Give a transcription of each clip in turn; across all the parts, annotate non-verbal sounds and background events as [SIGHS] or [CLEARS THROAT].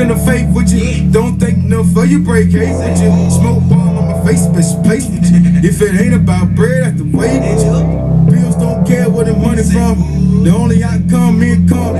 finna fake with you. Don't think enough for you break case with you. Smoke bomb on my face, bitch, place with you. If it ain't about bread, I have to wait with you. Bills don't care where the money from. The only outcome, me and come.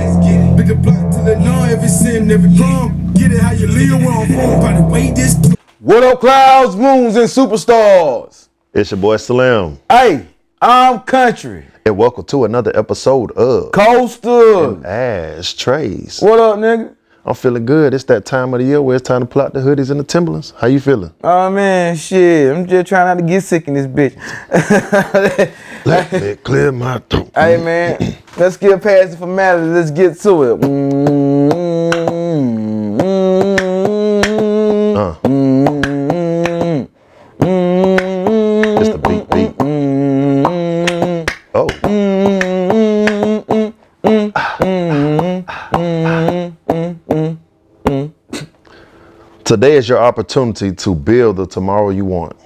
Bigger plot till it know every sin, every crumb. Get it how you live, where I'm from. By the way, this. What up, clouds, moons, and superstars? It's your boy Slim, Hey, I'm Kuntry. and welcome to another episode of Coastal. Ash Trays. What up, nigga? I'm feeling good. It's that time of the year where it's time to plot the hoodies and the Timberlands. How you feeling? Oh man, shit. I'm just trying not to get sick in this bitch. [LAUGHS] Let me clear my throat. hey man, [CLEARS THROAT] let's get past the formality. Let's get to it. Mm-hmm. Today is your opportunity to build the tomorrow you want.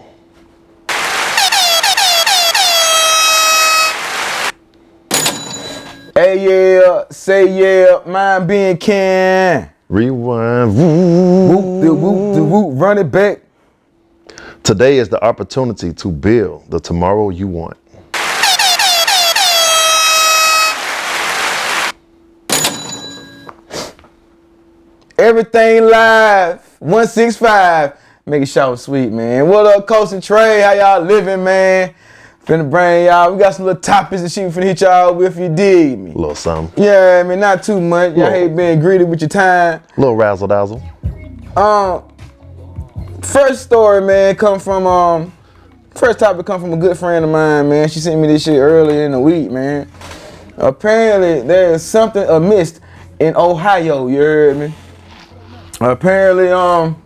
Hey yeah, say yeah, mind being can. Rewind. Whoop the whoop the whoop, run it back. Today is the opportunity to build the tomorrow you want. Everything live, 165. Make it shout sweet, man. What up, Coast and Trey? How y'all living, man? Finna bring y'all. We got some little topics and shit we finna hit y'all with. You dig me? little something. Yeah, I mean, not too much. Y'all hate being greedy with your time. little razzle dazzle. Um, first story, man, come from um, first topic come from a good friend of mine, man. She sent me this shit earlier in the week, man. Apparently, there is something amiss in Ohio. You heard me? Apparently, um,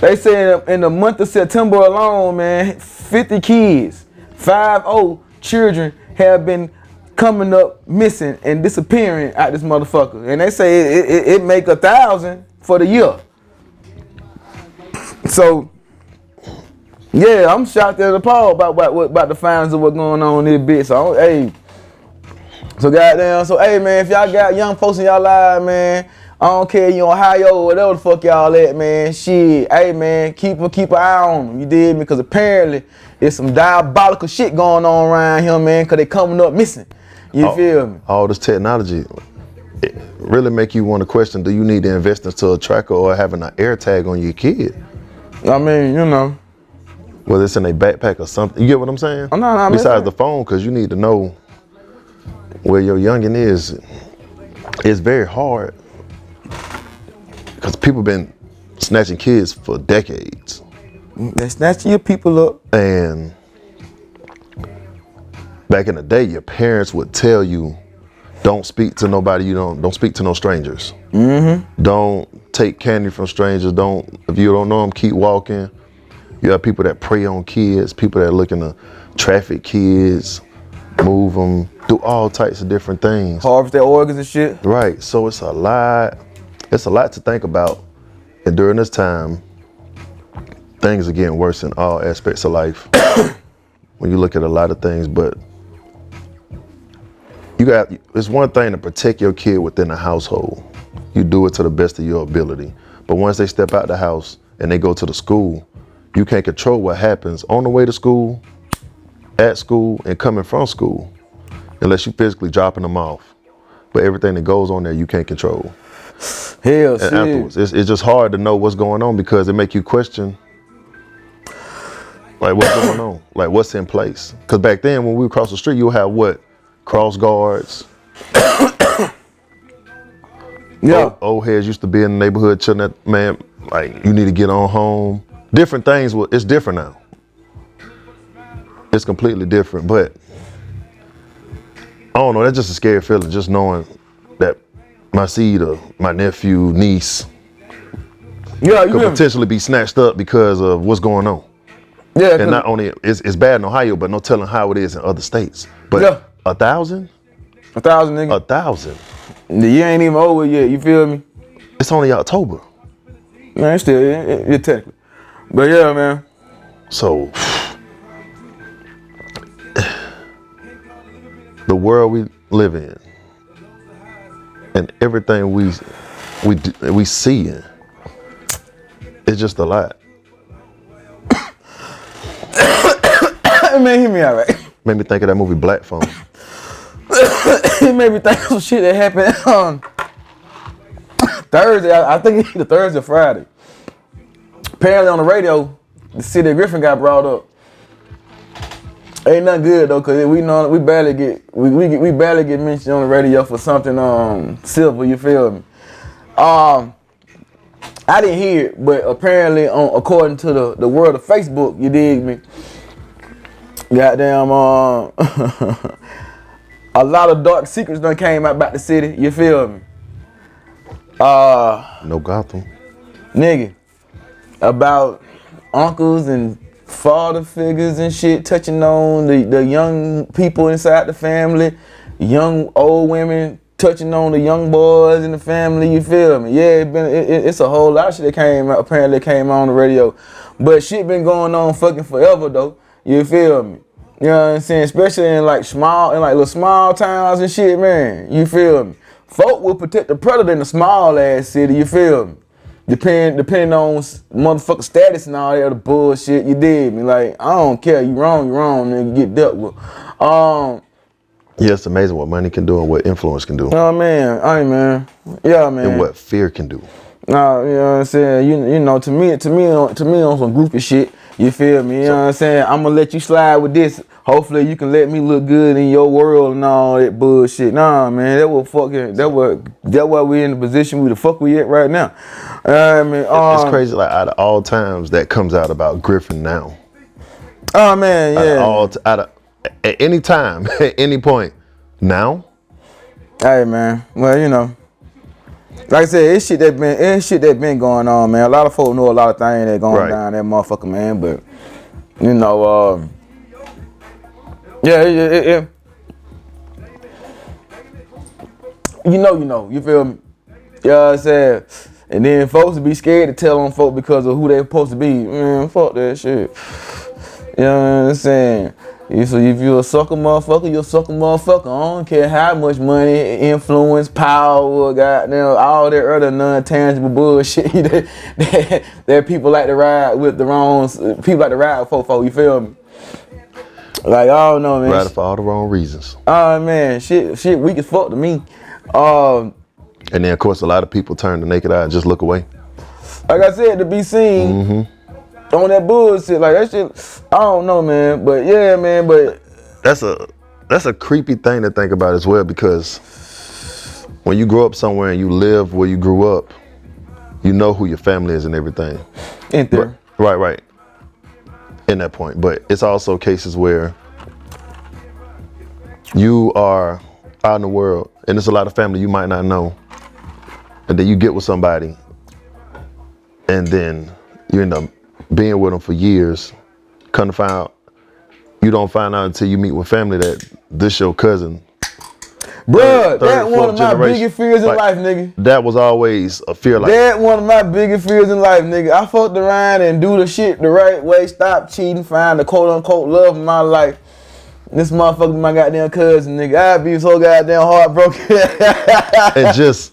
they say in the, month of September alone, man, 50 kids, 5 children have been coming up missing and disappearing out this motherfucker. And they say it, it, it make a thousand for the year. So, yeah, I'm shocked at appalled about what, what about the findings of what's going on in this bitch. So, hey, so goddamn, so hey man, if y'all got young folks in y'all live, man, I don't care you Ohio or whatever the fuck y'all at, man. Shit, hey man, keep a keep an eye on them. You did me? Cause apparently there's some diabolical shit going on around here, man. Cause they coming up missing. You Oh. feel me? All this technology it really make you want to question: Do you need to invest into a tracker or having an air tag on your kid, I mean, you know, whether it's in a backpack or something? You get what I'm saying? Oh, no, no, Besides the phone, because you need to know where your youngin is. It's very hard because people been snatching kids for decades. they snatching your people up. And back in the day, your parents would tell you, "Don't speak to nobody. You don't don't speak to no strangers. Mm-hmm. Don't take candy from strangers. Don't if you don't know them, keep walking." You have people that prey on kids, people that are looking to traffic kids, move them, do all types of different things. Harvest their organs and shit. Right. So it's a lot. It's a lot to think about. And during this time, things are getting worse in all aspects of life. [COUGHS] when you look at a lot of things, but you got it's one thing to protect your kid within the household. You do it to the best of your ability. But once they step out the house and they go to the school, you can't control what happens on the way to school, at school, and coming from school, unless you physically dropping them off. But everything that goes on there, you can't control. Hell, And shit. afterwards, it's, it's just hard to know what's going on because it make you question, like what's going on, [LAUGHS] like what's in place. Because back then, when we cross the street, you would have what, cross guards. [COUGHS] Yeah. Old, old heads used to be in the neighborhood chilling at man, like you need to get on home. Different things. will- It's different now. It's completely different, but I don't know. That's just a scary feeling, just knowing my seed or my nephew, niece Yeah, could potentially be snatched up because of what's going on. Yeah, And not only it's, it's bad in Ohio, but no telling how it is in other states. But Yeah. a thousand, a thousand nigga, a thousand. the year ain't even over yet. You feel me? It's only October. Man, it's still, it, it, it technically. But yeah, man. So [SIGHS] the world we live in and everything we we we see it. It's just a lot. [COUGHS] man, hear me all right. [COUGHS] Made me think of that movie Black Phone. [COUGHS] it made me think of some shit that happened on Thursday. I, I think it's either Thursday or Friday. Apparently on the radio, the city of Griffin got brought up. Ain't nothing good though, cause we know we barely get we we, get, we barely get mentioned on the radio for something um civil. You feel me? Um, I didn't hear it, but apparently, on according to the the world of Facebook, you dig me? Goddamn, um, [LAUGHS] a lot of dark secrets done came out about the city. You feel me? Uh, No Gotham. nigga, about uncles and father figures and shit touching on the, the young people inside the family, young old women touching on the young boys in the family. You feel me? Yeah, it been it, it- it's a whole lot of shit that came. Apparently, came on the radio, but shit been going on fucking forever though. You feel me? You know what I'm saying? Especially in like small, in like little small towns and shit, man. You feel me? Folk will protect the predator in a small ass city. You feel me? Depend depending on motherfucker status and all that other bullshit. You did me like I don't care. You wrong, you wrong, nigga. Get dealt with. Um, Yeah, it's amazing what money can do and what influence can do oh man, I man, yeah man. and what fear can do. Nah, you know what I'm saying? You you know, to me, to me, on- to me on some goofy shit. You feel me? You know what I'm saying? I'm gonna let you slide with this. Hopefully, you can let me look good in your world and all that bullshit. Nah, man, that was fucking. That was that why we in the position we the fuck we at right now. I mean, It's um, crazy. Like out of all times, that comes out about Griffin now. Oh man, Out of yeah. all out of at any time, [LAUGHS] at any point. Now, Hey man, well you know, like I said, it's shit that been it's shit that been going on, man. A lot of folk know a lot of things that going Right. down that motherfucker, man. But you know, um, yeah, yeah, yeah, yeah. You know, you know, you feel me? You know what I'm saying? And then folks be scared to tell on folk because of who they're supposed to be. Man, fuck that shit. You know what I'm saying? So if you a sucker motherfucker, you a sucker motherfucker. I don't care how much money, influence, power, goddamn, all that other non-tangible bullshit [LAUGHS] that, that, that people like to ride with the wrong, people like to ride with fofo, you feel me? Like, I don't know, man. right for all the wrong reasons. Oh, man, shit, shit weak as fuck to me. Um, And then, of course, a lot of people turn the naked eye and just look away. like I said, to be seen on that bullshit, like that shit, I don't know, man. But yeah, man, but That's a that's a creepy thing to think about as well because when you grow up somewhere and you live where you grew up, you know who your family is and everything. ain't there? Right, right. In that point. But it's also cases where you are out in the world and there's a lot of family you might not know. And then you get with somebody and then you end up being with them for years. Come to find out, you don't find out until you meet with family that this your cousin. Bruh, third, that one of my generation. biggest fears in Like, life, nigga. That was always a fear like That one of my biggest fears in life, nigga. I fucked around and do the shit the right way, stop cheating, find the quote unquote love of my life. This motherfucker, my goddamn cousin, nigga. I'd be so goddamn heartbroken. [LAUGHS] and just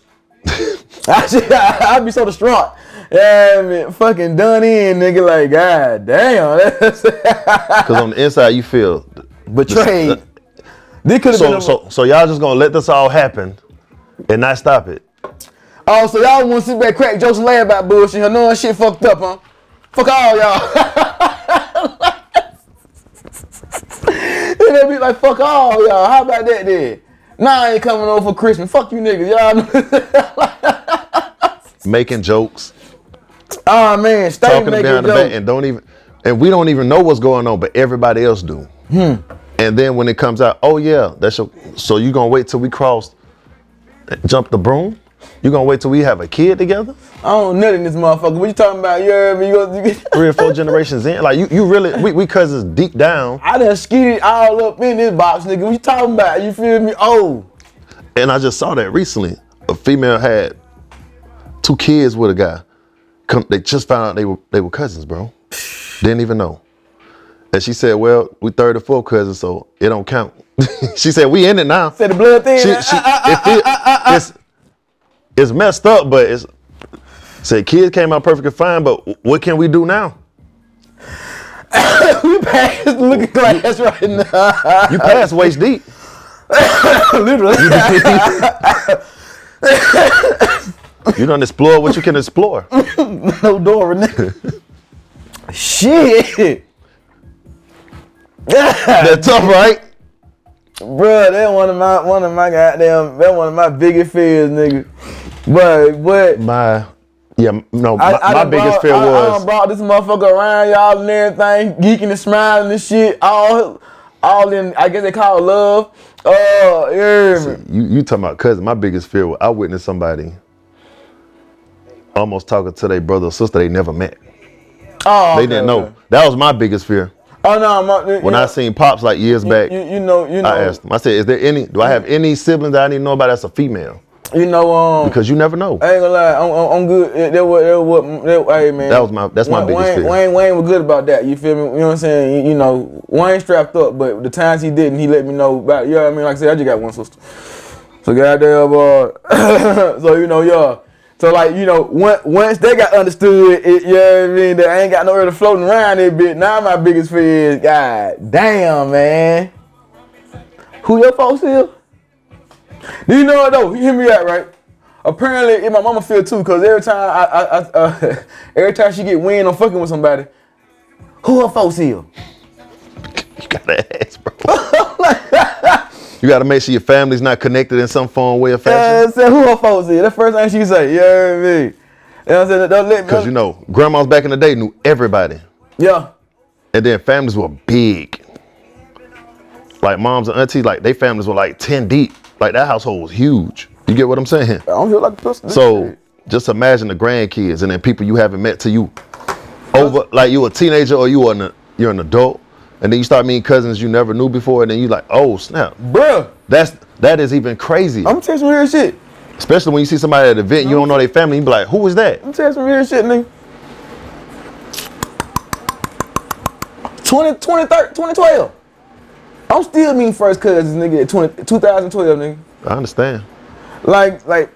I should, [LAUGHS] I'd be so distraught. Yeah, I mean, fucking done in, nigga. Like, god damn. Because [LAUGHS] on the inside you feel betrayed. Could have So, so, so y'all just gonna let this all happen and not stop it? Oh, so y'all want to sit back, crack jokes, and laugh about bullshit, huh? Knowing shit fucked up, huh? Fuck all y'all. [LAUGHS] and they be like, fuck all y'all. How about that then? Nah, I ain't coming over for Christmas. Fuck you niggas, y'all. [LAUGHS] Making jokes, oh man, stay talking making behind the back, jokes. and don't even, and we don't even know what's going on, but everybody else do. Hmm. And then when it comes out, oh yeah, that's your. So you gonna wait till we cross, jump the broom? You gonna wait till we have a kid together? I don't know nothing this motherfucker. What you talking about? You heard me? You go, Three or four generations in, like you, you really, we, we cousins deep down. I done skeeted all up in this box, nigga. What you talking about? You feel me? Oh. And I just saw that recently. A female had two kids with a guy. Come, they just found out they were they were cousins, bro. Didn't even know. And she said, "Well, we third or fourth cousins, so it don't count." [LAUGHS] she said, "We in it now." Said the blood thing. She, she, it ah, ah, feel, ah, it's, it's messed up, but it's said kids came out perfectly fine. But what can we do now? [LAUGHS] we passed [LAUGHS] looking glass right now. You pass waist deep. Literally. You don't explore what you can explore. no door, nigga. Shit. That's tough, right? Bruh, that one of my one of my goddamn that one of my biggest fears, nigga. But but My yeah, no, my, I, I my biggest brought, fear I, I done brought this motherfucker around y'all and everything, geeking and smiling and shit. All all in I guess they call it love. Uh, oh, yeah. you, you talking about cousin. My biggest fear was I witnessed somebody almost talking to their brother or sister they never met. Oh, They okay, didn't know. okay. That was my biggest fear. Oh no, my, When know, I seen pops like years back, you, you know, you know, I asked him. I said, "Is there any? Do I have any siblings that I need to know about that's a female? you know, um, Because you never know." I ain't gonna lie, I'm, I'm, I'm good. That- what, that what, that, hey man. That was my- that's my Wayne, biggest fear. Wayne, Wayne was good about that. You feel me? You know what I'm saying? You, you know, Wayne strapped up, but the times he didn't, he let me know about. You know what I mean? Like I said, I just got one sister. So goddamn, uh, [COUGHS] so you know, yeah. So like, you know, once once they got understood, it, you know what I mean? That I ain't got no other floating around that bit. Now my biggest fear is, God damn, man. Who your folks is? Do you know what though? Hear me out, right? Apparently, and my mama feel too, cause every time I, I, I uh, [LAUGHS] every time she get wind on fucking with somebody, who her folks is? [LAUGHS] You gotta ask, bro. [LAUGHS] you gotta make sure your family's not connected in some form, way, or fashion. say who her folks is. The first thing she say, you heard me. You know what I'm saying? Don't let me. Because you know, grandmas back in the day knew everybody, Yeah. and then families were big. Like moms and aunties, like they families were like ten deep. Like that household was huge. You get what I'm saying? I don't feel like a. So just imagine the grandkids and then people you haven't met till you over like you a teenager or you are an you're an adult, and then you start meeting cousins you never knew before, and then you like, oh snap, bruh, that's that is even crazy. I'm telling you some real shit. Especially when you see somebody at an event you don't know their family, you be like, who is that? I'm telling you some real shit, nigga. 20, 20, 2012. I'm still meeting first cousins, nigga, at 20, 2012, nigga. I understand. Like, like,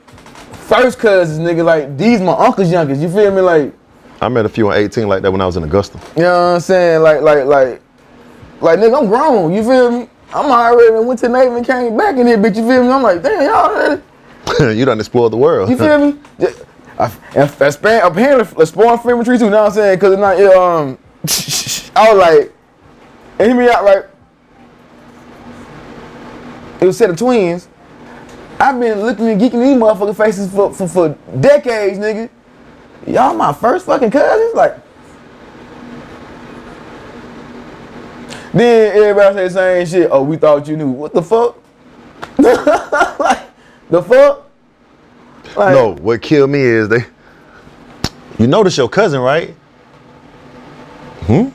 first cousins, nigga, like, these my uncle's youngest, you feel me? Like, I met a few on 18 like that when I was in Augusta. you know what I'm saying? Like, like, like, like, nigga, I'm grown, you feel me? I'm already went to Navy and came back in here, bitch, you feel me? I'm like, damn, y'all already, [LAUGHS] you done explored the world. you feel me? Just- I, and span, apparently, exploring family tree too, you know what I'm saying? Cause it's not, um, [LAUGHS] I was like, and hear me out, right? It was a set of twins. I've been looking and geeking these motherfucking faces for, for, for decades, nigga. Y'all my first fucking cousins? Like, then everybody say the same shit. Oh, we thought you knew. What the fuck? [LAUGHS] like, the fuck? Like, no, what killed me is they. You notice your cousin, right? Hmm.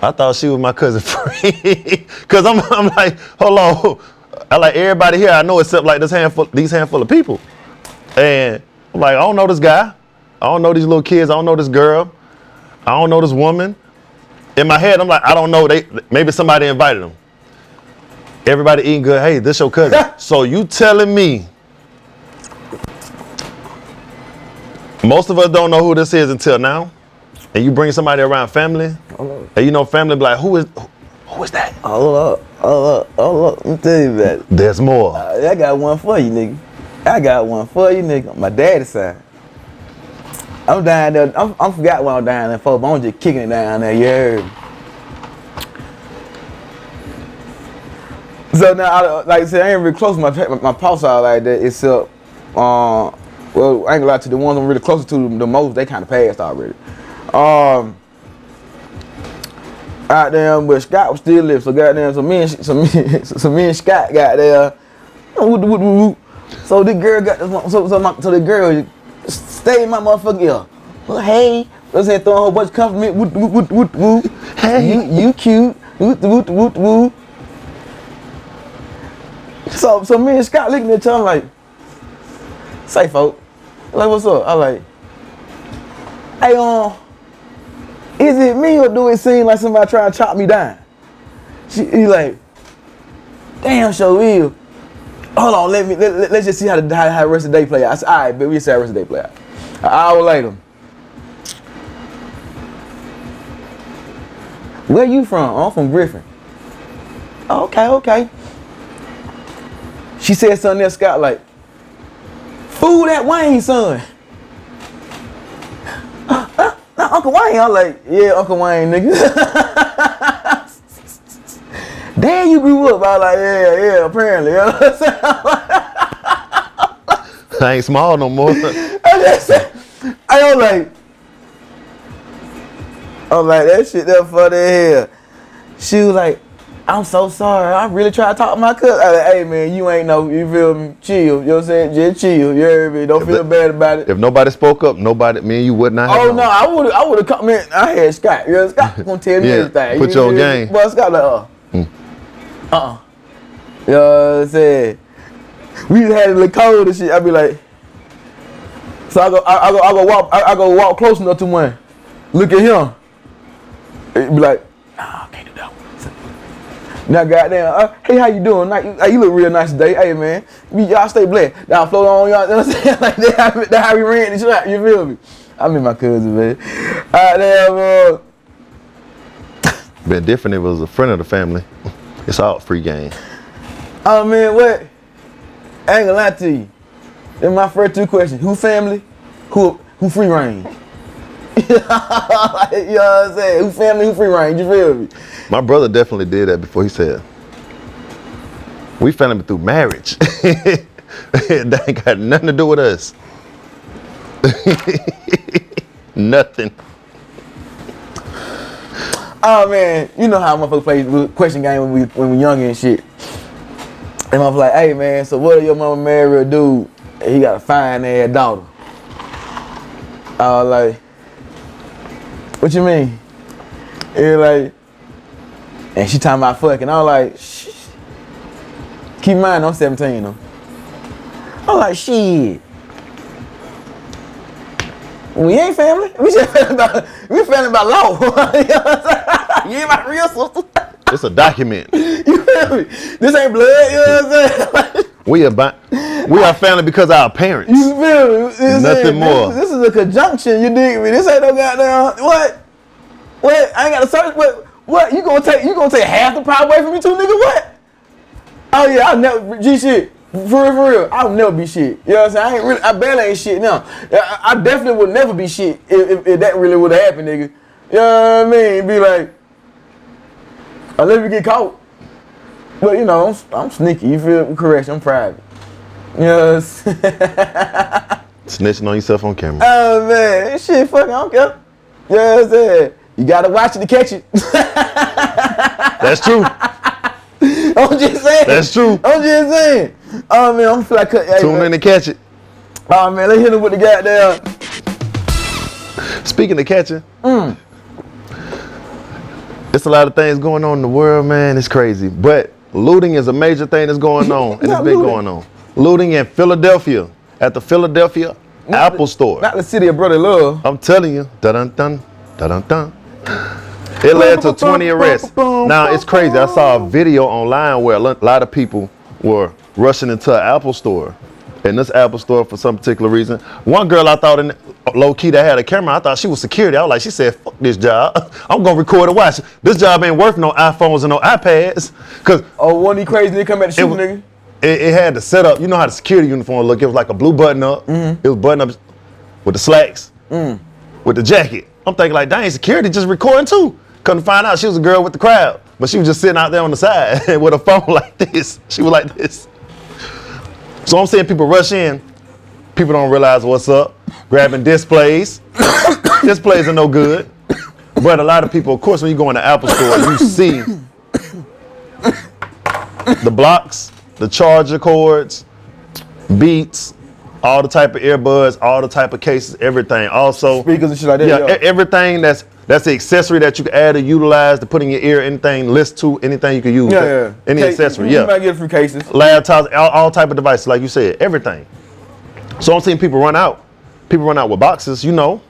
I thought she was my cousin [LAUGHS] free, cause I'm, I'm like, hold on, I like everybody here I know except like this handful, these handful of people, and I'm like, I don't know this guy, I don't know these little kids, I don't know this girl, I don't know this woman. In my head, I'm like, I don't know. They maybe somebody invited them. Everybody eating good. Hey, this your cousin. [LAUGHS] so you telling me Most of us don't know who this is until now. And you bring somebody around family, and you know family be like, who is who, who is that? Hold up, hold up, hold up. Let me tell you that. There's more. Uh, I got one for you, nigga. I got one for you, nigga. My daddy's side. I'm down there. I'm, I forgot why I'm down there for, but I'm just kicking it down there. Heard? So now, I, like I said, I ain't really close to my my pulse out like that. Except, uh, well, I ain't gonna lie to the ones I'm really closer to the most. They kind of passed already. Um, goddamn, but Scott was still live. So goddamn, so me and so me, [LAUGHS] so me and Scott got there. So the girl got so so, my, so the girl stayed in my motherfucking ear. Well, hey, let's say throwing a whole bunch of compliment. Woot, woot, woot, woot, woot. Hey, you, you cute. Woot, woot, woot, woot. So so me and Scott looking at each other like, say folk, like what's up? I like, hey um, is it me or do it seem like somebody trying to chop me down? She he like, damn, show will. hold on, let me let, let, us just see how the how, how the rest of the day play out. I said, all right, but we see how the rest of the day play out. An hour later. Where you from? Oh, I'm from Griffin. Okay, okay. She said something else, Scott, like, fool that Wayne son. Uh, uh, uh, Uncle Wayne. I'm like, yeah, Uncle Wayne, nigga. [LAUGHS] Damn, you grew up. I was like, yeah, yeah, apparently. You know what I'm saying? I ain't small no more. [LAUGHS] I just said, I was like, I'm like, that shit that funny hell. She was like, I'm so sorry. I really try to talk to my cousin. I like, hey man, you ain't no, you feel me? Chill. You know what I'm saying? Just chill. You hear me? Don't If feel that- bad about it. if nobody spoke up, nobody, me and you would not have Oh known. no, I would I would have come in. I had Scott. You know, Scott gonna tell me Yeah, everything. put you you on feel me? game. But Scott like, uh, uh, uh. You know what I'm saying? We had look cold and shit. I'd be like, so I go, I, I go, I go walk, I, I go walk close enough to one. Look at him. It be like, ah, I can't do that. one." Now, goddamn, uh, hey, how you doing? Like, you, hey, you look real nice today. Hey, man, y'all stay blessed. Y'all float on, y'all. [LAUGHS] You know what I'm saying? Like, that how, that how we ran this shit. You feel me? I mean, my cousin, man. All right, damn, uh, Been different if it was a friend of the family. It's all free game. oh man, what? I ain't gonna lie to you. Then my first two questions: Who family? Who who free range? [LAUGHS] you know what I'm saying? Who family? Who free range? You feel me? My brother definitely did that before he said, we family through marriage. [LAUGHS] that ain't got nothing to do with us. [LAUGHS] nothing. Oh man, you know how motherfuckers play question game when we when we young and shit. And I'm like, hey man, so what if your mama marry a dude he got a fine ass daughter? I was like, what you mean? He like, and she talking about fucking. I was like, Shh. keep in mind I'm 17 though. I'm like, shit. We ain't family. [LAUGHS] We just family about we family about law. [LAUGHS] you know what I'm saying? You ain't my real sister. It's a document. [LAUGHS] You feel me? This ain't blood. You know what I'm saying? We are, we are family because our parents. You feel me? This Nothing ain't- more. This, this is a conjunction. You dig me? This ain't no goddamn what? What? I ain't got to search. What? What? You gonna take? You gonna take half the power away from me too, nigga? What? Oh yeah, I'll never G shit. For real, for real, I'll never be shit. You know what I'm saying? I ain't really, I barely ain't shit now. I, I definitely would never be shit if, if, if that really would have happened, nigga. You know what I mean? Be like, unless we get caught. But you know, I'm, I'm sneaky. You feel me? correct? I'm private. You know what I'm saying? [LAUGHS] Snitching on yourself on camera. Oh man, shit, fuck, I don't care. You know what I'm saying? You gotta watch it to catch it. [LAUGHS] That's true. I'm just saying. That's true. I'm just saying. Oh man, I'm feel like cut. Hey, Tune man. in to catch it. Oh man, let's hit him with the goddamn. Speaking of catching, mm. it's a lot of things going on in the world, man. It's crazy. But looting is a major thing that's going [LAUGHS] on, and it's been looting. going on. Looting in Philadelphia at the Philadelphia Apple Store. Not the city of brother love. I'm telling you, dun dun dun dun dun. It led to 20 arrests. Now it's crazy. I saw a video online where a lot of people were rushing into an Apple store. In this Apple store, for some particular reason, one girl I thought in low key that had a camera, I thought she was security. I was like, she said, "Fuck this job. [LAUGHS] I'm gonna record a watch. This job ain't worth no iPhones and no iPads, cause Oh, one of these crazy niggas come at the shoot, nigga. it, it had the setup. You know how the security uniform look. It was like a blue button up. Mm-hmm. It was button up with the slacks, mm. with the jacket. I'm thinking like, dang, security just recording too. Couldn't find out, she was a girl with the crowd, but she was just sitting out there on the side [LAUGHS] with a phone [LAUGHS] like this. She was like this. So I'm seeing people rush in. People don't realize what's up. Grabbing displays. [COUGHS] displays are no good. But a lot of people, of course, when you go in the Apple store, you see the blocks, the charger cords, beats, all the type of earbuds, all the type of cases, everything. Also, Speakers and shit like that, Yeah, yeah. everything that's that's the accessory that you can add or utilize to put in your ear. Anything, list to anything you can use. Yeah, yeah. Any Case- accessory, You yeah. might get a few cases. Laptops, all, all type of devices, like you said, everything. So I'm seeing people run out. People run out with boxes, you know.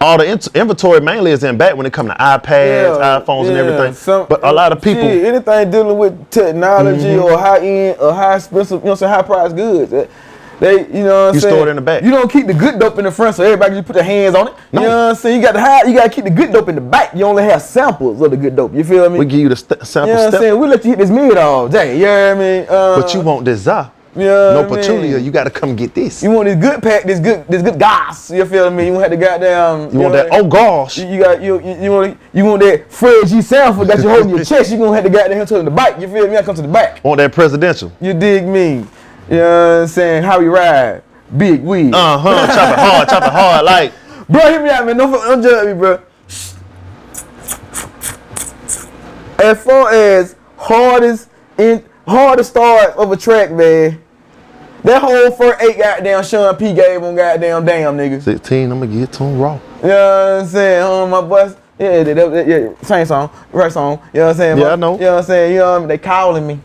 all the int- inventory mainly is in back when it come to iPads, iPhones, and everything. some- but a lot of people, shit, anything dealing with technology Mm-hmm. or high end or high expensive, you know, what high price goods. They, you know, what I'm You saying? store it in the back. You don't keep the good dope in the front, so everybody just put their hands on it. No. You know what I'm saying? You got to hide, you got to keep the good dope in the back. You only have samples of the good dope. You feel me? we give you the st- sample you know what I'm saying? We let you hit this mid all day. You know what I mean? Uh, but you want this za. you know No mean? petunia, you got to come get this. You want this good pack, this good, this good gas. You feel me? You want the goddamn. You want that? Oh gosh. You, you got you, you you want you want that Fred G sample that you hold in your [LAUGHS] chest. You gonna have to goddamn to the back. You feel me? I come to the back. Want that presidential? You dig me? You know what I'm saying? How we ride? Big weed. Uh huh. chop it hard, chop it hard. Like bro, hit me out, man. Don't, don't judge me, bro. As far as hardest in hardest start of a track, man. That whole first eight goddamn Sean P gave on goddamn damn niggas. 16, I'm gonna get to him raw. You know what I'm saying? Um, my boys, yeah, that, that, yeah, same song, right song. You know what I'm saying? Yeah, My- I know. You know what I'm saying? You know what I mean? They calling me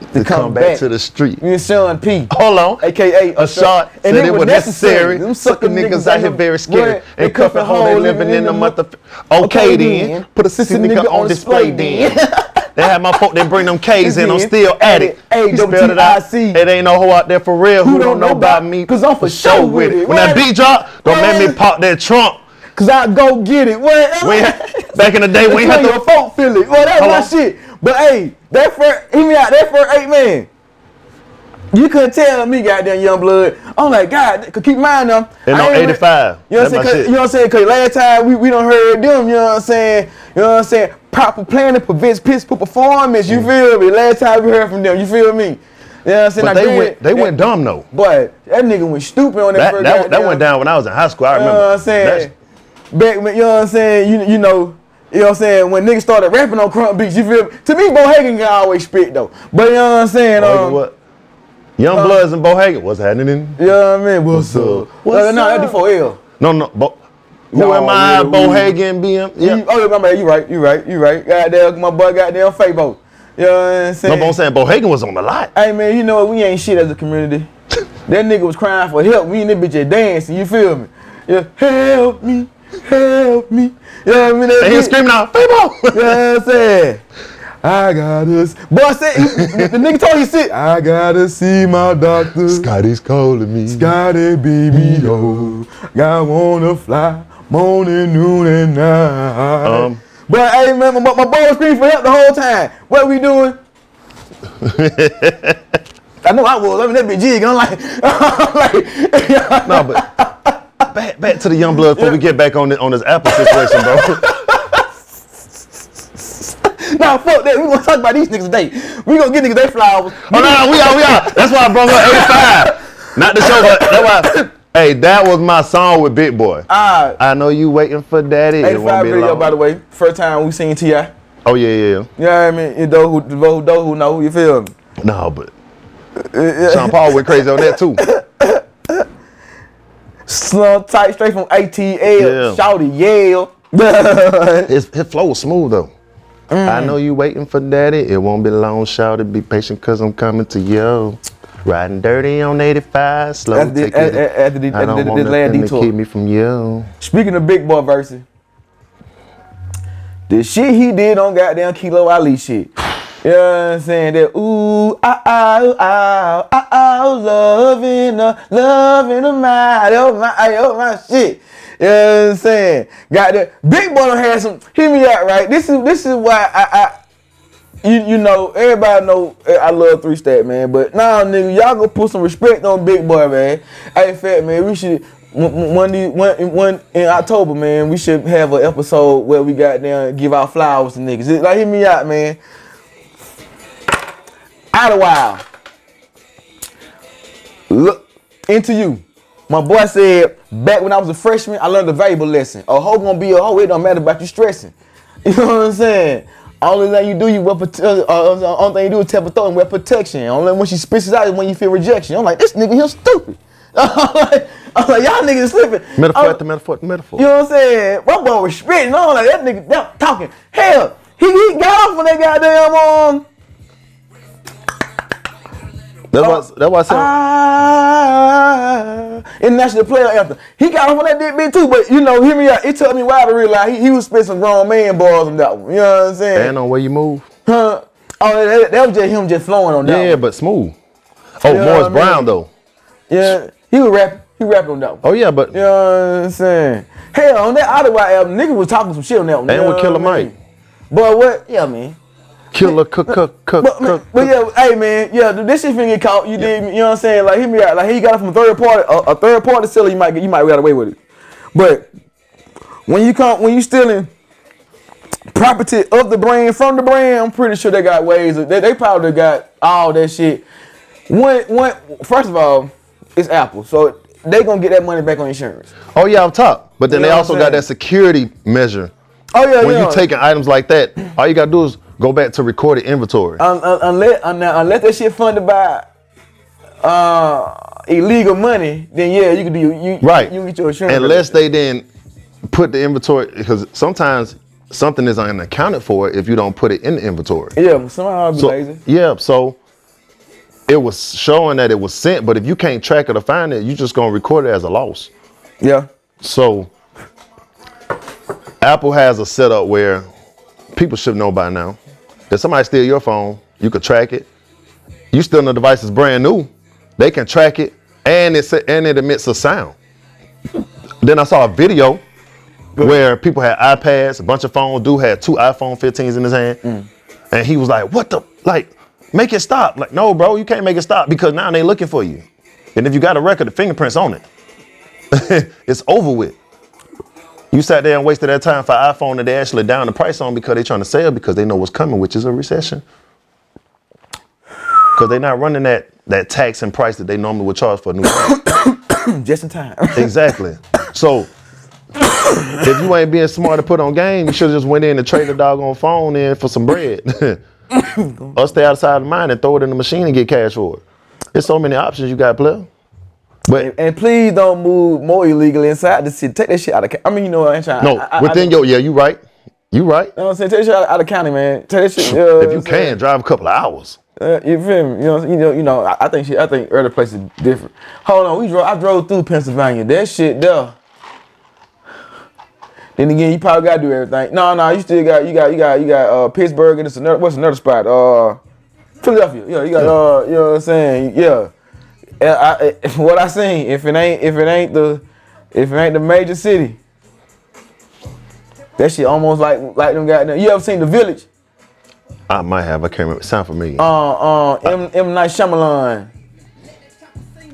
to, To come back to the street. Me and Sean P. Hold on. AKA A shot said it was necessary. Them Sucker niggas out here very scary. And cuffing hole, they living in the month of. Okay then. Put a sissy nigga on display then. They had my folk, they bring them [LAUGHS] K's in, I'm still at it. Hey, it out. It ain't no hoe out there for real who, don't know about me. Cause I'm for sure with it. When that beat drop, don't let me pop that trunk. Cause I go get it. What? [LAUGHS] Back in the day, we had how your to. folk feel it. Well, that's my shit. But hey, that first, hear me out. That first eight man. You couldn't tell me, goddamn young blood. I'm like, God, cause keep in mind them. And on ain't re- 85. You know what I'm saying? my 'Cause- shit. You know what I'm saying? Cause last time we, we don't heard them. You know what I'm saying? You know what I'm saying? Proper planning prevents peaceful performance. You feel me? Last time we heard from them. You feel me? You know what I'm saying? Mm. But Now, they granted, went, they went that- dumb though. But that nigga went stupid on that, That, first that, that went down when I was in high school. I remember. you know what I'm saying? That's- Back you know what I'm saying? You, you know, you know what I'm saying? When niggas started rapping on crunk beats, you feel me? To me, Bohagon can always spit though. But you know what I'm saying? Bohagon Um, what? YoungBloodZ and Bohagon. What's happening? You know what I mean? What's, What's up? What's Uh, no, up? that's before L. No, no. Bo- who No, am I? yeah, we- Bohagon, BM. Yeah. You, oh, my man, you right, you right, you right. Goddamn, my boy goddamn Fabo. You know what I'm No, saying? but I'm saying Bohagen was on the lot. Hey man, you know what? We ain't shit as a community. [LAUGHS] that nigga was crying for help. We and that bitch dancing. You feel me? Yeah, help me, help me. You know what I mean? That And he was screaming out, Fabo! You know what I'm saying? I gotta. s- Boy, I said the, the nigga told you shit. I gotta see my doctor. Scotty's calling me. Scotty, baby, yo. I wanna fly morning, noon, and night. Um. but hey, man, my, my boy was screaming for help the whole time. What are we doing? [LAUGHS] I know I was. I mean, that bitch jig. I'm like, [LAUGHS] I'm like, No, but [LAUGHS] back, back to the young blood before we get back on the, on this Apple situation, bro. [LAUGHS] nah, fuck that. We gonna talk about these niggas today. We gonna get niggas their flowers. Oh no, no, we are, we are. That's why I brought up 85. Not the show, but that's why. Hey, that was my song with Big Boy. Ah, I know you waiting for daddy. It 85 video, long. by the way. First time we seen T.I. Oh yeah, yeah, yeah. You know I mean? You know who, those who know, you feel me? No, but Sean Paul went crazy on that too. [LAUGHS] Slum tight, straight from ATL. Yeah. Shouty Yale. [LAUGHS] His, his flow was smooth though. Mm. I know you waiting for daddy. It won't be long, shout it. Be patient, cause I'm coming to you. Riding dirty on 85, slow. After the- take it. a- a- after the- I don't after the- want the nothing to detour. keep me from you. Speaking of Big Boy verses, the shit he did on goddamn Kilo Ali shit. You know what I'm saying? That ooh, ah, ah, ooh, ah, ah, ah, loving the, loving the mind, oh my, oh my shit. You know what I'm saying? Got the Big Boy had some. Hear me out, right? This is this is why I, I you, you know, everybody know eh, I love three stat man, but nah, nigga, y'all go put some respect on Big Boy, man. Hey, fat man, we should one one one in October, man. We should have an episode where we got down and give out flowers to niggas. Like, hear me out, man. Out a while. Look into you. My boy said back when I was a freshman, I learned a valuable lesson. A hoe gonna be a hoe. It don't matter about you stressing. [LAUGHS] You know what I'm saying? Only thing you do, you wear prote- uh, uh, only thing you do is tap a throat and wear protection. Only when she spits it out is when you feel rejection. I'm like, this nigga here stupid. [LAUGHS] I'm like, I'm like, y'all niggas slipping. Metaphor I'm- after metaphor after metaphor. you know what I'm saying? My boy was spitting on like that nigga that talking. Hell, he, he got off on that goddamn um That's why. That's why I said. Ah, international player anthem. He got off on that dick bit too, but you know, hear me out. It took me a while to realize he, he was spitting some grown man bars on that one. You know what I'm saying? and on where you move. Huh? Oh, that, that was just him just flowing on that Yeah, one. but smooth. Oh, know Morris what I mean? Brown though. Yeah, he was rapping. He rapping on that one. Oh yeah, but You know what I'm saying? Hell, on that Ottawa album, nigga was talking some shit on that one. and you with Killer Mike. But what? Yeah, man. Killer Cook Cook Cook But, Cook. but yeah, hey man, yeah, this shit finna get caught. You did, you know what I'm saying? Like, hear me out. Like, he got it from a third party, a, a third party seller. You might get, you might get away with it. But when you come, when you stealing property of the brand from the brand, I'm pretty sure they got ways. Of, they, they probably got all that shit. One, one. First of all, it's Apple, so they gonna get that money back on insurance. Oh yeah, up top. But then You know they also got that security measure. Oh yeah, When yeah. you taking items like that, all you gotta do is go back to recorded inventory. Un- un- unless un- unless that shit funded by uh, illegal money, then yeah, you can do you right. You get your insurance. Unless they then put the inventory, because sometimes something is unaccounted for if you don't put it in the inventory. yeah, somehow I'll be So, lazy. yeah, so it was showing that it was sent, but if you can't track it or find it, you're just gonna record it as a loss. Yeah, So Apple has a setup where people should know by now. If somebody steal your phone, you could track it. You still know the device is brand new. They can track it and it and it emits a sound. Then I saw a video where people had iPads, a bunch of phones. Dude had two iPhone 15s in his hand, mm. and he was like, "What the like? Make it stop!" Like, no, bro, you can't make it stop because now they looking for you. And if you got a record, the fingerprints on it. [LAUGHS] it's over with. You sat there and wasted that time for iPhone that they actually down the price on because they're trying to sell because they know what's coming, which is a recession. Because they're not running that that tax and price that they normally would charge for a new phone. [COUGHS] just in time. [LAUGHS] exactly. So if you ain't being smart to put on game, you should have just went in and traded a doggone phone in for some bread. [COUGHS] or stay outside of mine and throw it in the machine and get cash for it. There's so many options you got, player. But and please don't move more illegally inside the city. Take that shit out of. I mean, you know, I ain't trying. no, I, I, within I, your yeah, you right. You right. You know what I'm saying? Take that shit out, out of county, man. Take that shit. Uh, If you can, drive a couple of hours. Uh, you feel me? You know, you know, you know. I, think shit. I think other places different. Hold on, we drove. I drove through Pennsylvania. That shit there. Then again, you probably gotta do everything. No, no, you still got, you got, you got, you got uh, Pittsburgh and it's another. What's another spot? Uh, Philadelphia. Yeah, you got. Uh, you know what I'm saying? Yeah. And I, I- [LAUGHS] what I seen, if it ain't, if it ain't the, if it ain't the major city, that shit almost like, like them goddamn. You ever seen the Village? I might have. I can't remember. It sound familiar. uh, uh, M, M Night Shyamalan.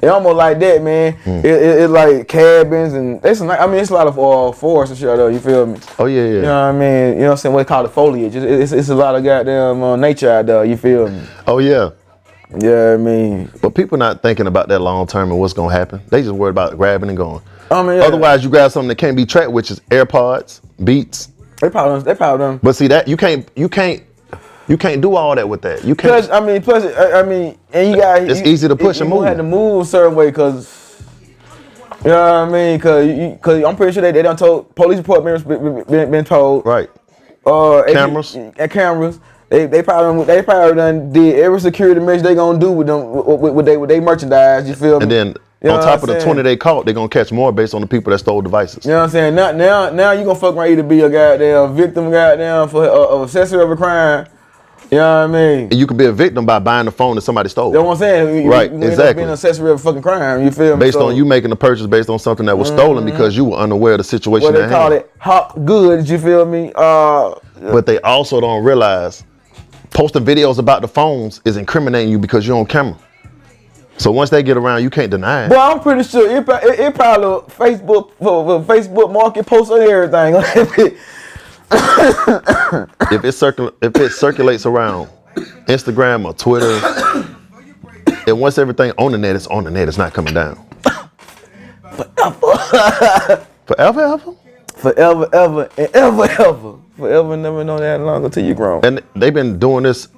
It almost like that, man. Hmm. It, it, it like cabins and it's. a ni- I mean, it's a lot of uh, forest and shit there. You feel me? oh yeah, yeah. You know what I mean? You know what I'm saying? What they call the foliage. It's, it's, it's a lot of goddamn uh, nature out there. You feel me? Oh yeah. Yeah, I mean, But people not thinking about that long term and what's gonna happen. They just worried about grabbing and going. I mean, yeah. Otherwise, you grab something that can't be tracked, which is AirPods, Beats. they probably they probably done. But see that you can't you can't you can't do all that with that. You can't. Plus, I mean, plus, I, I mean, and you got It's you, easy to push you, and move. you had to move a certain way because. You know what I mean? Cause, you, cause I'm pretty sure they, they done told police report members been, been, been told right. uh, Cameras. and cameras. They they probably they probably done did every security measure they gonna do with them with, with, they with they merchandise. You feel me? And then You on top of the 20 they caught, they're gonna catch more based on the people that stole devices. You know what I'm saying? Now now now you gonna fuck around either be a goddamn victim, goddamn for uh, accessory of a crime. You know what I mean? And you can be a victim by buying the phone that somebody stole. That's you know what I'm saying. You- Right, you, you exactly. Being an accessory of a fucking crime. You feel me? based So, on you making a purchase based on something that was stolen because you were unaware of the situation What they call hand. it hot goods. You feel me? Uh, But they also don't realize posting videos about the phones is incriminating you because you're on camera. So once they get around, you can't deny it. Well, I'm pretty sure it, it, it probably Facebook for, for Facebook market post and everything. [LAUGHS] if it circul if it circulates around Instagram or Twitter, and once everything on the net is on the net, it's not coming down. Forever, ever. forever, ever, and ever, ever, forever, never know that long until you grown. And they've been doing this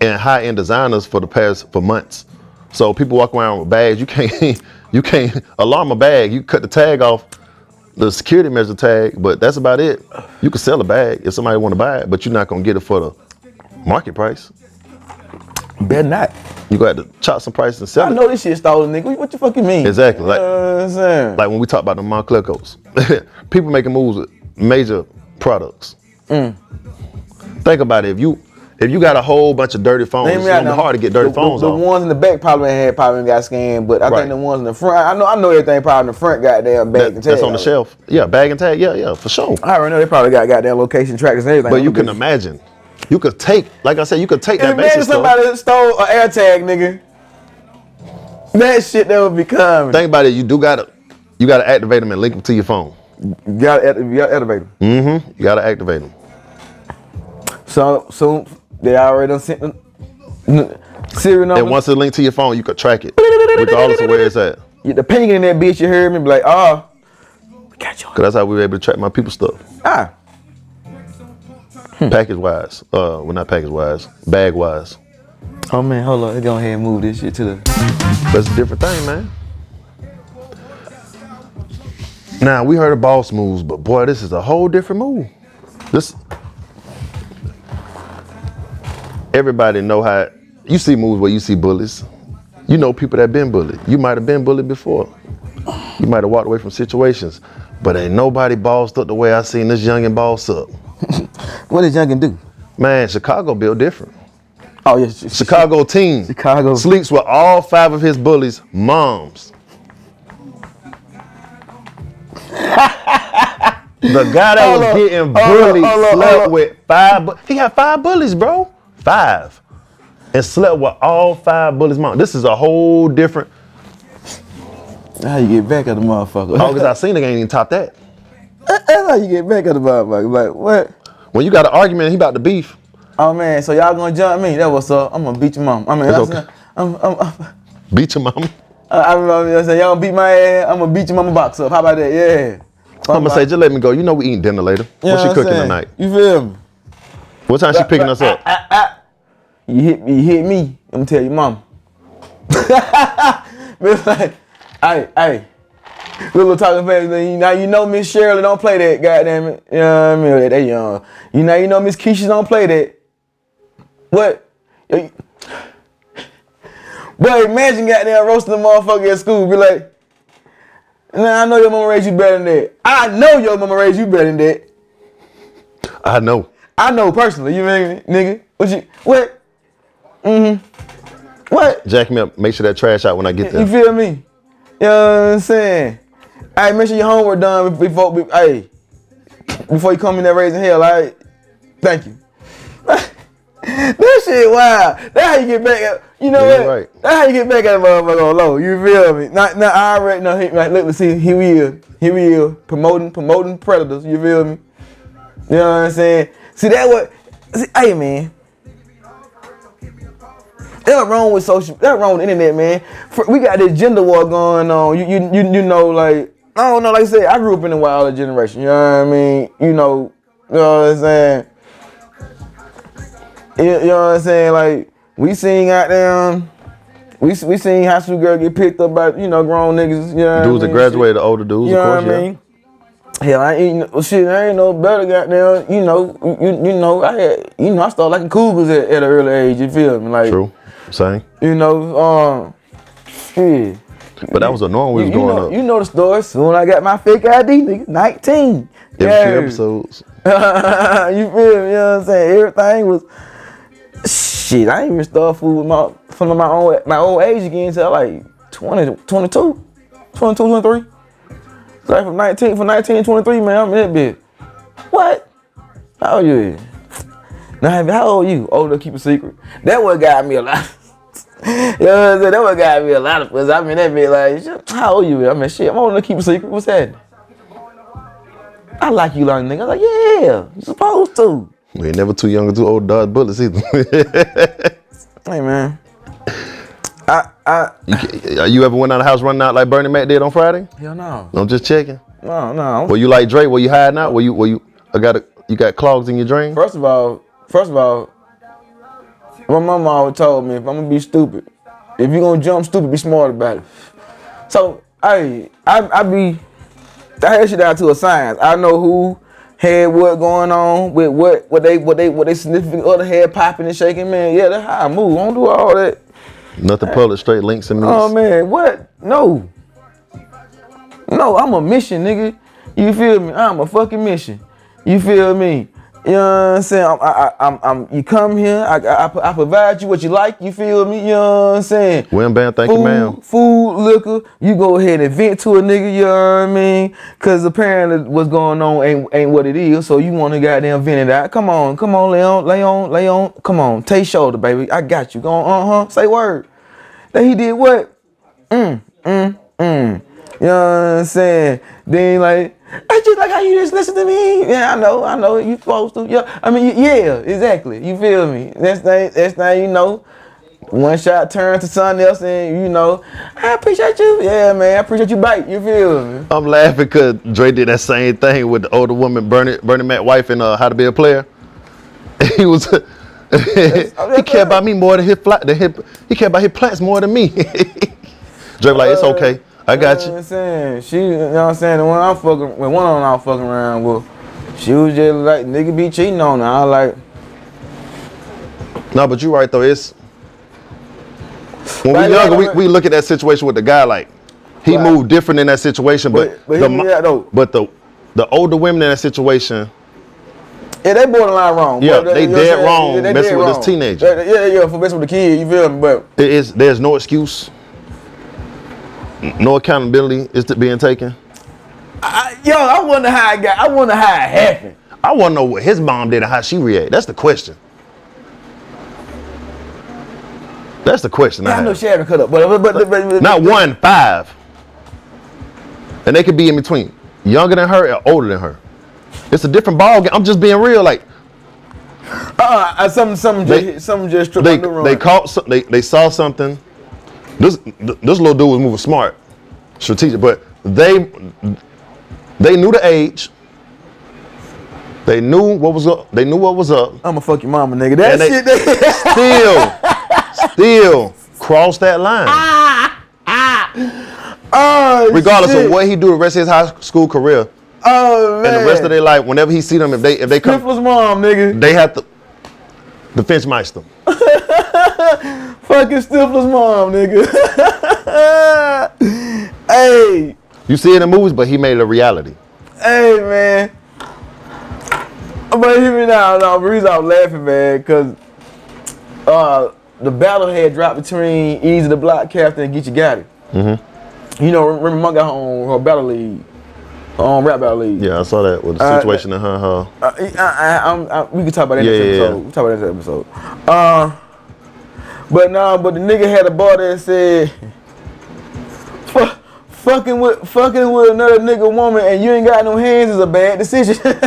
in high-end designers for the past for months. So people walk around with bags. You can't [LAUGHS] you can't alarm a bag. You cut the tag off, the security measure tag, but that's about it. You can sell a bag if somebody want to buy it, but you're not gonna get it for the market price. Better not. You got to chop some prices and sell I it. know this shit stolen, nigga. What, the fuck you mean? Exactly, like- you know what I'm saying? Like when we talk about the Moncler coats, [LAUGHS] people making moves with major products. Mm. Think about it. If you if you got a whole bunch of dirty phones, it's gonna be hard to get dirty the, phones the, the ones in the back probably had probably got scanned, but I Right. think the ones in the front, I know I know everything probably in the front got goddamn bag That- and that's on the shelf. Yeah, bag and tag. Yeah, yeah, for sure. I already know they probably got goddamn location trackers and everything. But you can bitch. imagine, you could take, like I said, you could take that Imagine basic stuff. somebody stole an air tag, nigga. That shit that would be coming. Think about it. You do gotta, you gotta activate them and link them to your phone. You gotta, you gotta activate them. Mm-hmm. You gotta activate them. So so they already done sent the n- serial number. And once it's linked to your phone, you could track it, regardless of where it's at. Get the ping in that bitch, you heard me be like, oh, we got you. Cause that's how we were able to track my people stuff. Ah, Package wise, uh, well not package wise, bag wise. oh man, hold on, let's go ahead and move this shit to the. That's a different thing, man. Now we heard of boss moves, but boy, this is a whole different move. This everybody know how you see moves where you see bullies. You know people that been bullied. You might have been bullied before. You might have walked away from situations, but ain't nobody bossed up the way I seen this youngin' boss up. [LAUGHS] What did Youngin do? Man, Chicago built different. Oh yes, yeah, Chicago team Chicago. sleeps with all five of his bullies' moms. The guy that Hold was getting hold up, bullied hold up, slept hold with five. Bu- he had five bullies, bro. Five, and slept with all five bullies' mom. This is a whole different. How you get back at the motherfucker? oh, cause I seen the game even top that. That's how you get back at the motherfucker. Like what? When you got an argument, he about to beef. Oh man, so y'all gonna jump me? That what's up? I'm gonna beat your mom. I mean, It's that's okay. I'm, I'm, I'm, Beat your mom. I, I remember you saying y'all beat my ass. I'm gonna beat your mama box up. How about that? Yeah. I'm gonna say, just let me go. You know we eating dinner later. You What's she what cooking saying? tonight? You feel me? What time she picking us up? Ah, ah, ah. You hit me, you hit me. I'm gonna tell your mom. [LAUGHS] It's like, hey, hey. Little talking family. Now you know Miss Shirley don't play that. Goddamn it. You know what I mean? They young. You know you know Miss Keisha don't play that. What? But imagine goddamn roasting the motherfucker at school. Be like, Nah, I know your mama raised you better than that. I know your mama raised you better than that. I know. I know personally. You mean nigga? What you? What? Mm-hmm. What? Jack me up. Make sure that trash out when I get there. You feel me? You know what I'm saying? Hey, make sure your homework done before. be- Hey, before you come in there raising hell. All right. Thank you. [LAUGHS] that shit wild. That's how you get back at. You know Yeah, what? right. That's how you get back at a motherfucker on low. You feel me? Not, not. I already know. He, like, look, see. Here we is. Here we is. Promoting, promoting predators. You feel me? You know what I'm saying? See that what? See, hey man. That wrong with social. That wrong with the internet, man. For, we got this gender war going on. You, you you you know like I don't know. Like I said, I grew up in the wilder generation. You know what I mean? You know, you know what I'm saying. You, you know what I'm saying? Like we seen out there. We we seen high school girl get picked up by you know grown niggas. You know Dudes that graduated, older dudes, You of know course, what I yeah. mean? Hell, I ain't well, shit. I ain't no better. Goddamn, you know, you, you know, I had, you know, I started liking cougars at, at an early age. You feel me? Like, True. Same. you know, um, shit. But that was a norm we You, was growing know, up. you know the story. Soon I got my fake ID, nigga, nineteen. Yeah. episodes. [LAUGHS] you feel me? You know what I'm saying? Everything was shit. I ain't even start food with my from my own my old age again until like 20, 22, 22, 23. So like from 19, from 19 to 23, man, I'm in that bitch. What? How old you? Now, how old you? Old to keep a secret. That what got me a lot. [LAUGHS] you know what I'm saying? That what got me a lot of pussy. I mean that bitch like, how old you? I mean, shit, I'm old to keep a secret. What's that? I like you, young nigga. I like, yeah, you supposed to. We ain't never too young or too old to dodge bullets either. [LAUGHS] Hey, man. I, I, you, uh, you ever went out of the house running out like Bernie Mac did on Friday? hell no. I'm just checking. No, no. Were you like Drake? Were you hiding out? Were you? Were you? I got a, You got clogs in your drain? First of all, first of all, my mama always told me if I'm gonna be stupid, if you're gonna jump stupid, be smart about it. So I I I be I had shit down to a science. I know who had what going on with what what they what they what they significant other had popping and shaking. Man, yeah, that's how I move. I don't do all that. Nothing public, straight links and meets. Oh man, what? No. No, I'm a mission, nigga. You feel me? I'm a fucking mission. You feel me? You know what I'm saying? I'm, I, I, I'm, I'm, you come here, I, I, I provide you what you like, you feel me? You know what I'm saying? Win band, thank you, food, ma'am. Food, liquor, you go ahead and vent to a nigga, you know what I mean? Cause apparently what's going on ain't, ain't what it is, so you wanna goddamn vent it out. Come on, come on, lay on, lay on, lay on, come on, take shoulder, baby. I got you. Go on, uh-huh, say word. Then he did what? Mm, mm, mm. You know what I'm saying? Then like, I just like how you just listen to me. Yeah, I know, I know. You supposed to. Yeah, I mean, yeah, exactly. You feel me? That's thing. That's thing. You know, one shot turn to something else, and you know, I appreciate you. Yeah, man, I appreciate you. Bite. You feel me? I'm laughing because Dre did that same thing with the older woman, Bernie, Bernie Mac wife, in uh, How to Be a Player. [LAUGHS] he was. [LAUGHS] he cared about me more than his flat. Than his, he cared about his plants more than me. [LAUGHS] Dre was like, it's okay. I got You know what. I'm saying? She, you know what I'm saying? The one I'm fucking, when one on I'm fucking around with, she was just like, nigga be cheating on her. I like, No, but you're right though. It's when we right, younger, we, we look at that situation with the guy like he Right. moved different in that situation, but But- but the, hear me mo- out, though. but the the older women in that situation, Yeah, they borderline wrong. Yeah, but they you know dead wrong they messing dead with this teenager. Yeah, yeah, yeah, for messing with the kid, you feel me? But it is there's no excuse, no accountability is to being taken. I, yo, I wonder how I got. I wonder how it happened. I want to know what his mom did and how she reacted. That's the question. That's the question. Yeah, I I know have. she had to cut up, but but but, but, but Not one, five. And they could be in between, younger than her or older than her. It's a different ball game. I'm just being real. Like Uh, uh, something, something, They- just, something just they the they caught some, they they saw something. This this little dude was moving smart, strategic, but they they knew the age. They knew what was up. They knew what was up. I'ma fuck your mama, nigga. That And they- shit. That, [LAUGHS] Still, still crossed that line. Ah, ah. oh, Regardless shit. of what he do the rest of his high school career Oh man. and the rest of their life, whenever he see them, if they if they come, Stifler's mom, nigga. they have to defense meister. [LAUGHS] Fucking Stifler's mom, nigga. [LAUGHS] hey, You see it in the movies, but he made it a reality. hey, man. But hear me now. No, the reason I'm laughing, man, because uh, the battle had dropped between Eazy the Block Captain and Geechi Gotti. Mm-hmm. You know, remember Monk got her on her battle league, on rap battle league. Yeah, I saw that with the Uh, situation in her. her. Uh, I, I, I'm- I, we can talk about that Yeah, next yeah, yeah. episode. We'll talk about that next episode. Uh, but nah, but the nigga had a bar that said, "Fu- "Fucking with fucking with another nigga woman and you ain't got no hands is a bad decision." [LAUGHS] but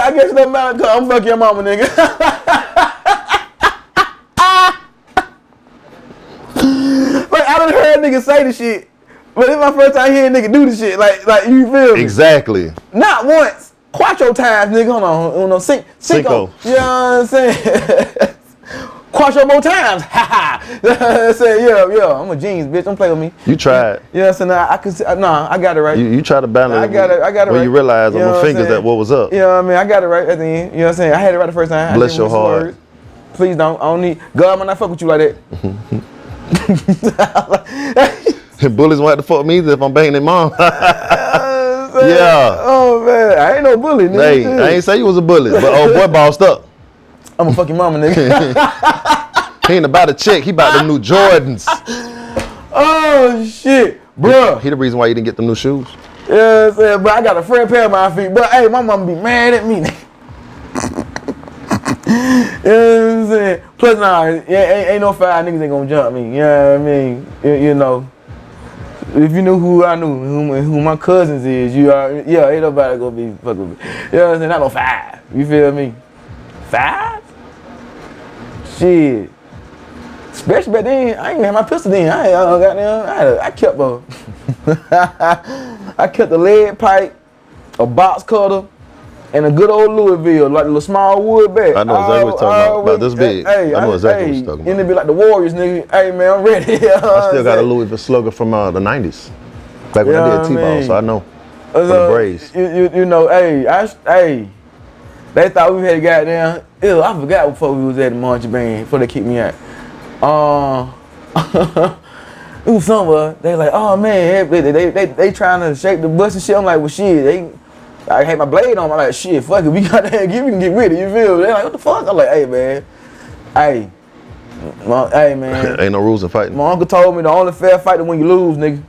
I guess it don't matter cause I'm fucking your mama, nigga. [LAUGHS] like I done heard niggas say the shit. But it's my first time hearing nigga do the shit. Like, like you feel me? Exactly. Not once. Quattro times, nigga. Hold on, hold on. Cin- cinco. Cinco. You know what I'm saying? [LAUGHS] Quattro more times. [LAUGHS] Ha ha. Yeah, yeah. I'm a genius, bitch. Don't play with me. You tried. You know what I'm saying? I, I can nah, I got it right. You, you tried to balance. I got it. I got it When right. you realized You on my fingers that what was up. You know what I mean? I got it right at the end. You know what I'm saying? I had it right the first time. Bless your heart. words. Please don't. I don't need. God might not fuck with you like that. [LAUGHS] Bullies won't have to fuck me either if I'm banging their mom. yeah. Oh man, I ain't no bully, nigga. hey, I ain't say you was a bully, but oh boy bossed up. [LAUGHS] I'm a fucking mama, nigga. [LAUGHS] He ain't about to check. He about the new Jordans. [LAUGHS] oh shit, bro. He the reason why you didn't get the new shoes. You know I'm saying? But I got a friend pair of my feet. But hey, my mama be mad at me. nigga. you know what I'm saying? Plus, nah, ain't, ain't, ain't no five niggas ain't gonna jump me. You know what I mean? You, you know, if you knew who I knew, who, who my cousins is, you are, yeah, ain't nobody gonna be fucking with me. You know what I'm saying? Not no five. You feel me? Five? Shit. Especially back then, I ain't had my pistol then. I ain't uh, goddamn, I, had a, I kept a, [LAUGHS] I kept a lead pipe, a box cutter, and a good old Louisville, like the little small wood bat. I know exactly what you're talking about, about this big. Hey, I know exactly what you're talking about. And about. it be like the Warriors, nigga. Hey man, I'm ready. [LAUGHS] You know I still got a? Louisville Slugger from uh, the '90s, back when Yeah, I did T-ball, so I know. So, the Braves. You, you, you know, hey, I, hey, They thought we had got down. Ew, I forgot before we was at the Munch Band before they kicked me out. Uh, it was somewhere. They like, oh man, they, they, they, they trying to shake the bus and shit. I'm like, well shit, they I had my blade on. I'm like, shit, fuck it, we got that give we can get with it, you feel me? They like, what the fuck? I'm like, hey man, hey, my, hey man. [LAUGHS] Ain't no rules in fighting. My uncle told me the only fair fight is when you lose, nigga.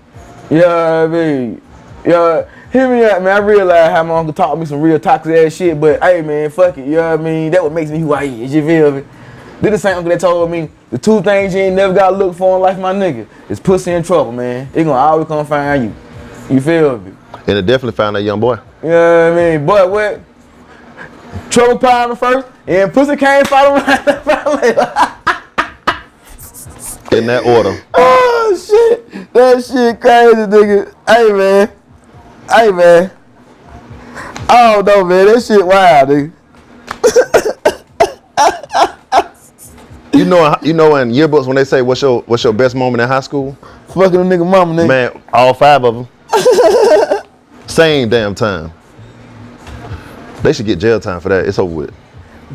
You know what I mean? Yeah, hear me out, man. I realized how my uncle taught me some real toxic ass shit, but hey, man, fuck it. You know what I mean? That what makes me who I is. You feel me? This the same uncle that told me the two things you ain't never gotta look for in life, my nigga, is pussy and trouble, man. It gonna always come find you. You feel me? And it definitely found that young boy. You know what I mean? But what? Trouble pound first, and pussy came follow later. [LAUGHS] In that order. Oh shit, that shit crazy, nigga. Hey man, hey man. I don't know, man. That shit wild, nigga. You know, you know, in yearbooks when they say what's your what's your best moment in high school, Fucking a nigga mama, nigga. man, all five of them, [LAUGHS] same damn time. They should get jail time for that. It's over with.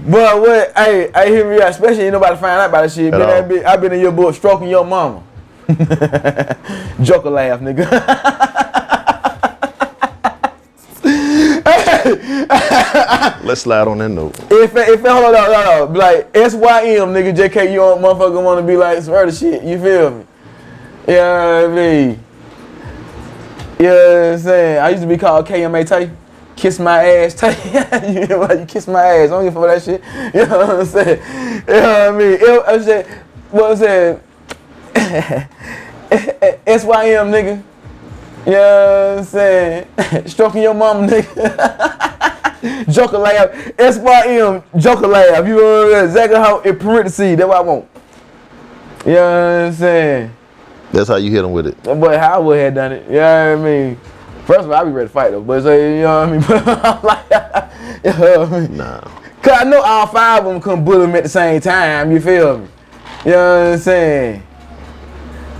But what? Hey, hey, hear me out. Especially ain't nobody find out about that shit. At Been that I been in your book stroking your mama. [LAUGHS] Joker laugh, nigga. [LAUGHS] Let's slide on that note. If if hold on, no, no, no, be like SYM, nigga, JK, you don't motherfucker want to be like some other shit. You feel me? You know I mean? You know what I'm saying? I used to be called KMA Tay. Kiss my ass, Tay. [LAUGHS] you know what? You kiss my ass. I don't give a fuck that shit. [LAUGHS] You know what I'm saying? You know what I mean? It, I'm saying, what I'm saying? [LAUGHS] SYM, nigga. You know what I'm saying? Stroking your mom, nigga. Joker laugh. SYM, Joker laugh. You know? Exactly how in parentheses. That's what I want. You know what I'm saying? That's how you hit them with it. But how would have done it? You know what I mean? First of all, I be ready to fight though. But say, you know what I mean? [LAUGHS] But I'm like, [LAUGHS] you know what I mean? Nah. Cause I know all five of them come bully him at the same time. You feel me? You know what I'm saying?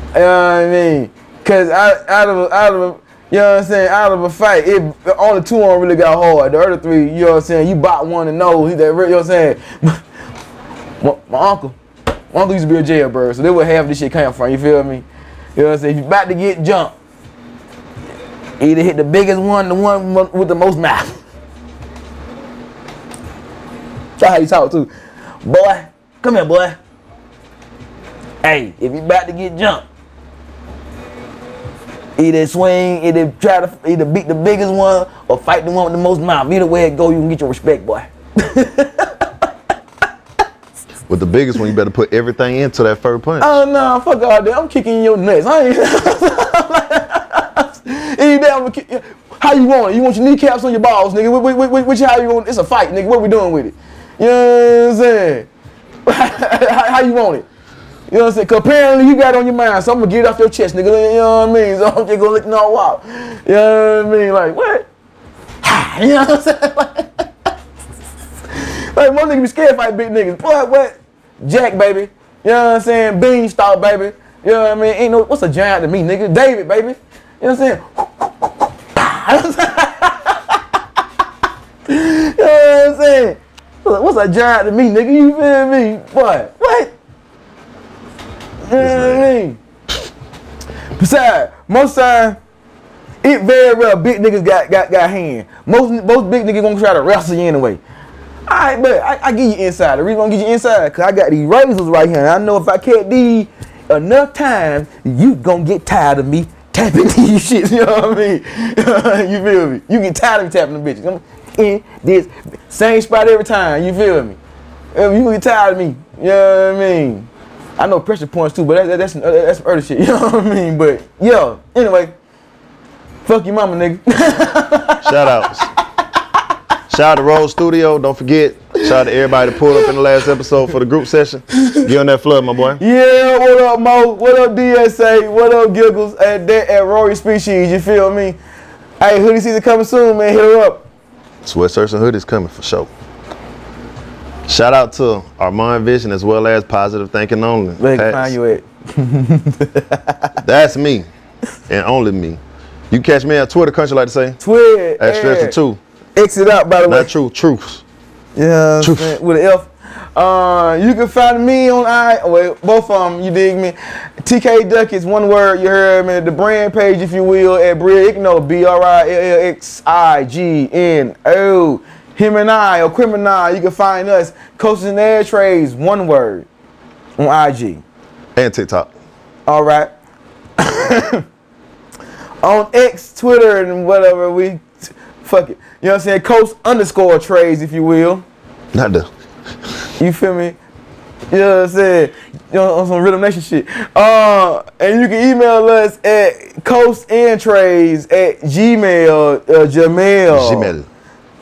You know what I mean? Cause out, out of a, out of a, you know what I'm saying? Out of a fight, it only two of them really got hard. The other three, you know what I'm saying? You bought one and know. He that, you know what I'm saying? [LAUGHS] my, my uncle, my uncle used to be a jailbird, so they would have this shit came from. You feel me? You know what I'm saying? If you about to get jumped, either hit the biggest one, the one with the most mouth. That's how you talk too. Boy, come here, boy. Hey, if you about to get jumped, either swing, either try to either beat the biggest one or fight the one with the most mouth. Either way it go, you can get your respect, boy. [LAUGHS] With the biggest one, you better put everything into that first punch. Oh no, fuck all that. I'm kicking your nuts. I ain't. [LAUGHS] Any day I'm gonna kick- How you want it? You want your kneecaps on your balls, nigga? Which, which, which, which how you want? It? It's a fight, nigga. What we doing with it? You know what I'm saying? [LAUGHS] how, how you want it? You know what I'm saying? Cause apparently you got it on your mind, so I'm gonna get it off your chest, nigga. You know what I mean? [LAUGHS] So I'm just gonna let you know walk. You know what I mean? Like what? you know what I'm saying? Like, most niggas be scared fight big niggas. Boy, what? Jack, baby. You know what I'm saying? Beanstalk, baby. You know what I mean? Ain't no, what's a giant to me, nigga? David, baby. You know what I'm saying? [LAUGHS] you know what I'm saying? What's a giant to me, nigga? You feel me? What? What? You know what I mean? Besides, most time, it very well big niggas got got got hand. Most most big niggas gonna try to wrestle you anyway. Alright, but I, I give you inside. The reason I'm gonna get you inside, cause I got these razors right here. And I know if I catch these enough times, you gonna get tired of me tapping [LAUGHS] these shits. You know what I mean? [LAUGHS] you feel me? You get tired of me tapping the bitches. I'm in this same spot every time. You feel me? Uh, You get tired of me. You know what I mean? I know pressure points too, but that, that, that's that's some other shit. [LAUGHS] You know what I mean? But yo, anyway, fuck your mama, nigga. Shout outs. Shout out to Rose Studio. Don't forget. Shout out to everybody that pulled up in the last episode for the group session. Get on that flood, my boy. Yeah, what up, Mo? What up, DSA? What up, Giggles? At that at Rory Species, you feel me? Hey, hoodie season coming soon, man. Hit her up. Sweatshirts and hoodies coming for sure. Shout out to Armand Vision as well as Positive Thinking Only. Where can find you at? [LAUGHS] [LAUGHS] That's me and only me. You catch me at Twitter country like to say. Twitter. At Stretcher 2. Exit out, by the way. Not true, truths. Yeah, Truth. with an F. Uh, you can find me on I. Wait, both of them. You dig me? TK Duckets, one word. You heard me. The brand page, if you will, at Brigno, B R I L L X I G N O. Him and I, or criminal. You can find us. Coaches and Air Trays, one word, on IG. And TikTok. All right. [LAUGHS] on X, Twitter, and whatever we, fuck it. You know what I'm saying? Coast underscore trades, if you will. Not the. You feel me? You know what I'm saying? You know, on some Rhythm Nation shit. Uh, and you can email us at coastandtrades at gmail, uh, gmail. Gmail.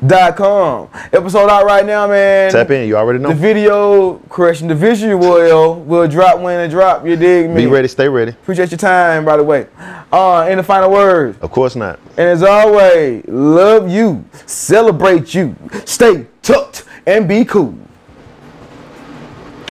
Dot com. Episode out right now, man. Tap in. You already know. The video, correction, the visual will, will drop when it drop. You dig me? Be ready. Stay ready. Appreciate your time, by the way. Uh, the final words? Of course not. And as always, love you, celebrate you, stay tucked, and be cool.